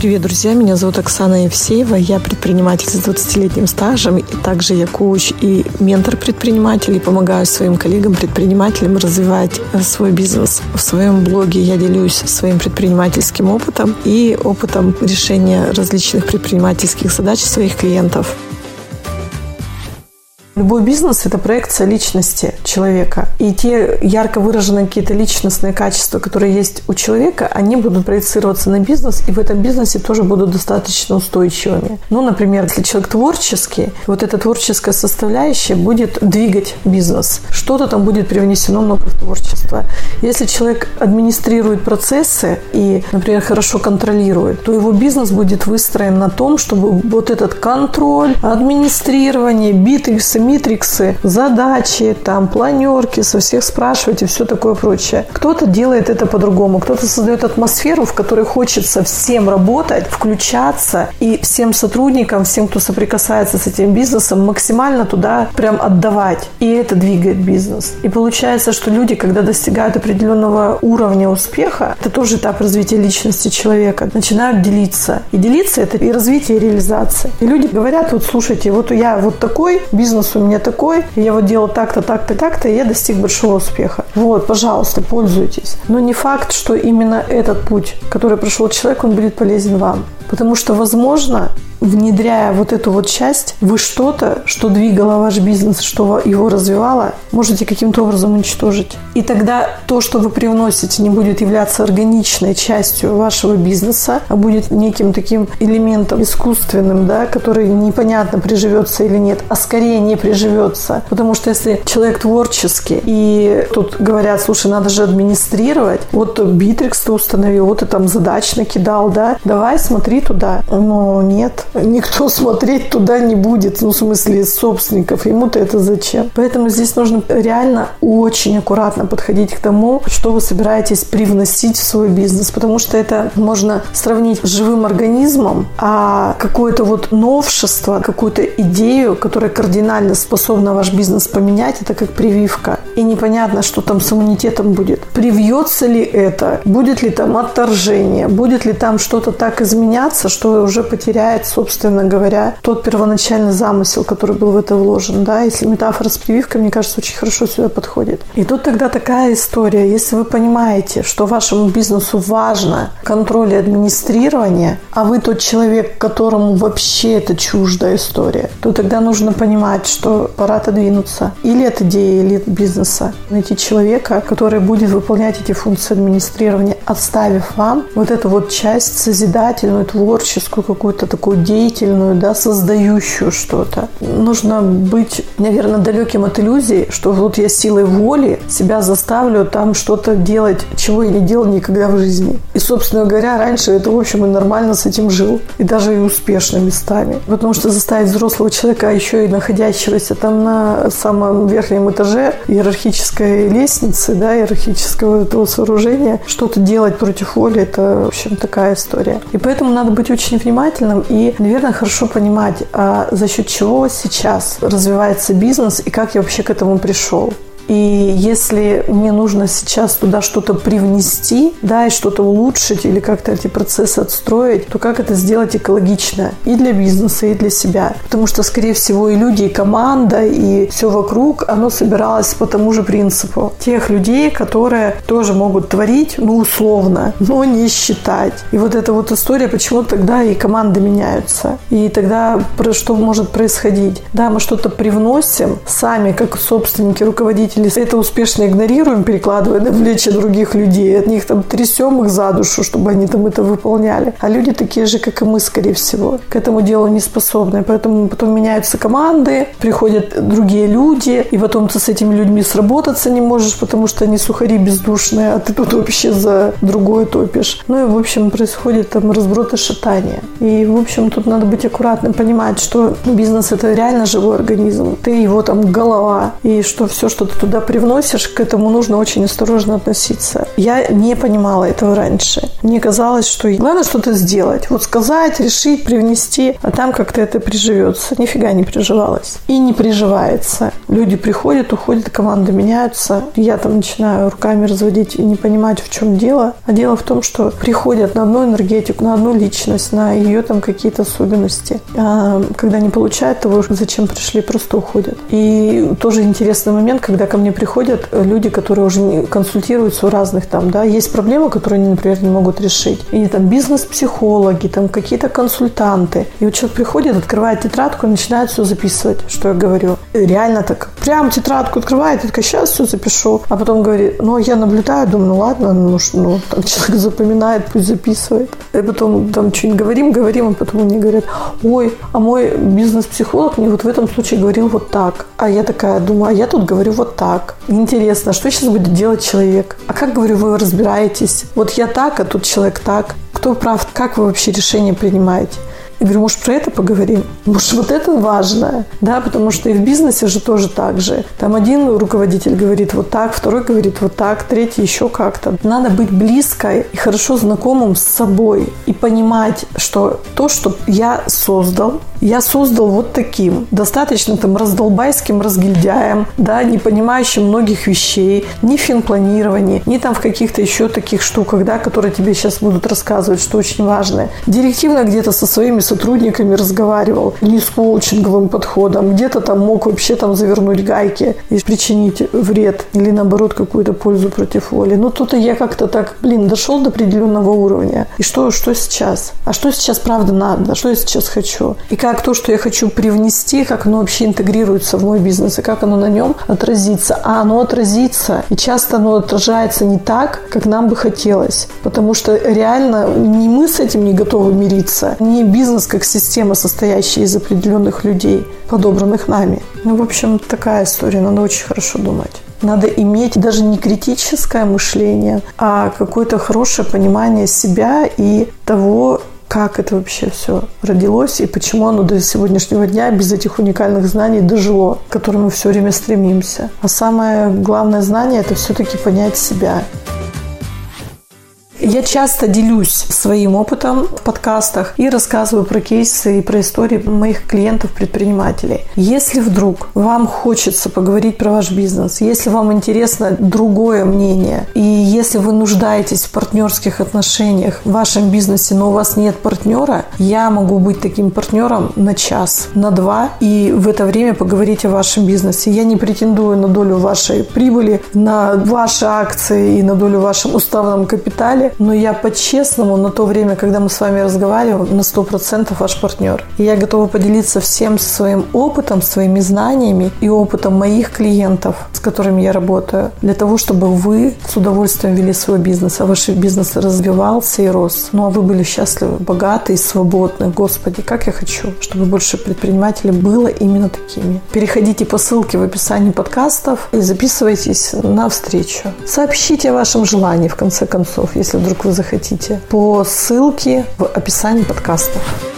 Привет, друзья! Меня зовут Оксана Евсеева. Я предприниматель с 20-летним стажем. И также я коуч и ментор предпринимателей. Помогаю своим коллегам-предпринимателям развивать э, свой бизнес. В своем блоге я делюсь своим предпринимательским опытом и опытом решения различных предпринимательских задач своих клиентов. Любой бизнес – это проекция личности человека. И те ярко выраженные какие-то личностные качества, которые есть у человека, они будут проецироваться на бизнес, и в этом бизнесе тоже будут достаточно устойчивыми. Ну, например, если человек творческий, вот эта творческая составляющая будет двигать бизнес. Что-то там будет привнесено много в творчество. Если человек администрирует процессы и, например, хорошо контролирует, то его бизнес будет выстроен на том, чтобы вот этот контроль, администрирование, битый сами митриксы, задачи, там, планерки, со всех спрашивать и все такое прочее. Кто-то делает это по-другому, кто-то создает атмосферу, в которой хочется всем работать, включаться и всем сотрудникам, всем, кто соприкасается с этим бизнесом, максимально туда прям отдавать. И это двигает бизнес. И получается, что люди, когда достигают определенного уровня успеха, это тоже этап развития личности человека, начинают делиться. И делиться – это и развитие, и реализация. И люди говорят, вот слушайте, вот я вот такой, бизнес у у меня такой, я вот делал так-то, так-то, так-то, и я достиг большого успеха. Вот, пожалуйста, пользуйтесь. Но не факт, что именно этот путь, который прошел человек, он будет полезен вам. Потому что, возможно, внедряя вот эту вот часть, вы что-то, что двигало ваш бизнес, что его развивало, можете каким-то образом уничтожить. И тогда то, что вы привносите, не будет являться органичной частью вашего бизнеса, а будет неким таким элементом искусственным, да, который непонятно приживется или нет, а скорее не приживется. Потому что если человек творческий, и тут говорят, слушай, надо же администрировать, вот Битрикс ты установил, вот ты там задач накидал, да, давай смотри туда. Но нет, никто смотреть туда не будет, ну, в смысле, собственников. Ему-то это зачем? Поэтому здесь нужно реально очень аккуратно подходить к тому, что вы собираетесь привносить в свой бизнес, потому что это можно сравнить с живым организмом, а какое-то вот новшество, какую-то идею, которая кардинально способна ваш бизнес поменять, это как прививка. И непонятно, что там с иммунитетом будет. Привьется ли это? Будет ли там отторжение? Будет ли там что-то так изменяться, что уже потеряет, собственно, говоря, тот первоначальный замысел, который был в это вложен. Да? Если метафора с прививкой, мне кажется, очень хорошо сюда подходит. И тут тогда такая история. Если вы понимаете, что вашему бизнесу важно контроль и администрирование, а вы тот человек, которому вообще это чуждая история, то тогда нужно понимать, что пора отодвинуться или от идеи, или от бизнеса. Найти человека, который будет выполнять эти функции администрирования, отставив вам вот эту вот часть созидательную, творческую, какую-то такую деятельную, да, создающую что-то. Нужно быть, наверное, далеким от иллюзий, что вот я силой воли себя заставлю там что-то делать, чего я не делал никогда в жизни. И, собственно говоря, раньше это, в общем, и нормально с этим жил. И даже и успешно местами. Потому что заставить взрослого человека, а еще и находящегося там на самом верхнем этаже иерархической лестницы, да, иерархического этого сооружения, что-то делать против воли, это, в общем, такая история. И поэтому надо быть очень внимательным и наверное, хорошо понимать, а за счет чего сейчас развивается бизнес и как я вообще к этому пришел. И если мне нужно сейчас туда что-то привнести, да, и что-то улучшить или как-то эти процессы отстроить, то как это сделать экологично и для бизнеса, и для себя? Потому что, скорее всего, и люди, и команда, и все вокруг, оно собиралось по тому же принципу. Тех людей, которые тоже могут творить, ну, условно, но не считать. И вот эта вот история, почему тогда и команды меняются. И тогда что может происходить? Да, мы что-то привносим сами, как собственники, руководители если это успешно игнорируем, перекладывая на плечи других людей, от них там трясем их за душу, чтобы они там это выполняли. А люди такие же, как и мы, скорее всего, к этому делу не способны. Поэтому потом меняются команды, приходят другие люди, и потом ты с этими людьми сработаться не можешь, потому что они сухари бездушные, а ты тут вообще за другое топишь. Ну и, в общем, происходит там разброд и шатание. И, в общем, тут надо быть аккуратным, понимать, что бизнес – это реально живой организм. Ты его там голова, и что все, что ты тут туда привносишь, к этому нужно очень осторожно относиться. Я не понимала этого раньше. Мне казалось, что главное что-то сделать. Вот сказать, решить, привнести, а там как-то это приживется. Нифига не приживалось. И не приживается. Люди приходят, уходят, команды меняются. Я там начинаю руками разводить и не понимать, в чем дело. А дело в том, что приходят на одну энергетику, на одну личность, на ее там какие-то особенности. А когда не получают того, зачем пришли, просто уходят. И тоже интересный момент, когда ко мне приходят люди, которые уже консультируются у разных там, да, есть проблемы, которые они, например, не могут решить. И там бизнес-психологи, там какие-то консультанты. И вот человек приходит, открывает тетрадку и начинает все записывать, что я говорю. И реально так, прям тетрадку открывает, и такая, сейчас все запишу. А потом говорит, ну, я наблюдаю, думаю, ну, ладно, ну, ну там человек запоминает, пусть записывает. И потом там что-нибудь говорим, говорим, а потом мне говорят, ой, а мой бизнес-психолог мне вот в этом случае говорил вот так. А я такая думаю, а я тут говорю вот так. Интересно, что сейчас будет делать человек? А как, говорю, вы разбираетесь? Вот я так, а тут человек так. Кто прав? Как вы вообще решение принимаете? Я говорю, может, про это поговорим? Может, вот это важно? Да, потому что и в бизнесе же тоже так же. Там один руководитель говорит вот так, второй говорит вот так, третий еще как-то. Надо быть близко и хорошо знакомым с собой и понимать, что то, что я создал, я создал вот таким, достаточно там раздолбайским разгильдяем, да, не понимающим многих вещей, ни в финпланировании, ни там в каких-то еще таких штуках, да, которые тебе сейчас будут рассказывать, что очень важное. Директивно где-то со своими сотрудниками разговаривал, не с коучинговым подходом, где-то там мог вообще там завернуть гайки и причинить вред или наоборот какую-то пользу против воли. Но тут я как-то так, блин, дошел до определенного уровня. И что, что сейчас? А что сейчас правда надо? Что я сейчас хочу? И как то, что я хочу привнести, как оно вообще интегрируется в мой бизнес и как оно на нем отразится. А оно отразится. И часто оно отражается не так, как нам бы хотелось. Потому что реально не мы с этим не готовы мириться, не бизнес как система, состоящая из определенных людей, подобранных нами. Ну, в общем, такая история. Надо очень хорошо думать. Надо иметь даже не критическое мышление, а какое-то хорошее понимание себя и того, как это вообще все родилось и почему оно до сегодняшнего дня без этих уникальных знаний дожило, к которым мы все время стремимся. А самое главное знание – это все-таки понять себя. Я часто делюсь своим опытом в подкастах и рассказываю про кейсы и про истории моих клиентов-предпринимателей. Если вдруг вам хочется поговорить про ваш бизнес, если вам интересно другое мнение, и если вы нуждаетесь в партнерских отношениях в вашем бизнесе, но у вас нет партнера, я могу быть таким партнером на час, на два, и в это время поговорить о вашем бизнесе. Я не претендую на долю вашей прибыли, на ваши акции и на долю в вашем уставном капитале, но я по-честному на то время, когда мы с вами разговариваем, на 100% ваш партнер. И я готова поделиться всем своим опытом, своими знаниями и опытом моих клиентов, с которыми я работаю, для того, чтобы вы с удовольствием вели свой бизнес, а ваш бизнес развивался и рос. Ну, а вы были счастливы, богаты и свободны. Господи, как я хочу, чтобы больше предпринимателей было именно такими. Переходите по ссылке в описании подкастов и записывайтесь на встречу. Сообщите о вашем желании, в конце концов, если вдруг вы захотите, по ссылке в описании подкастов.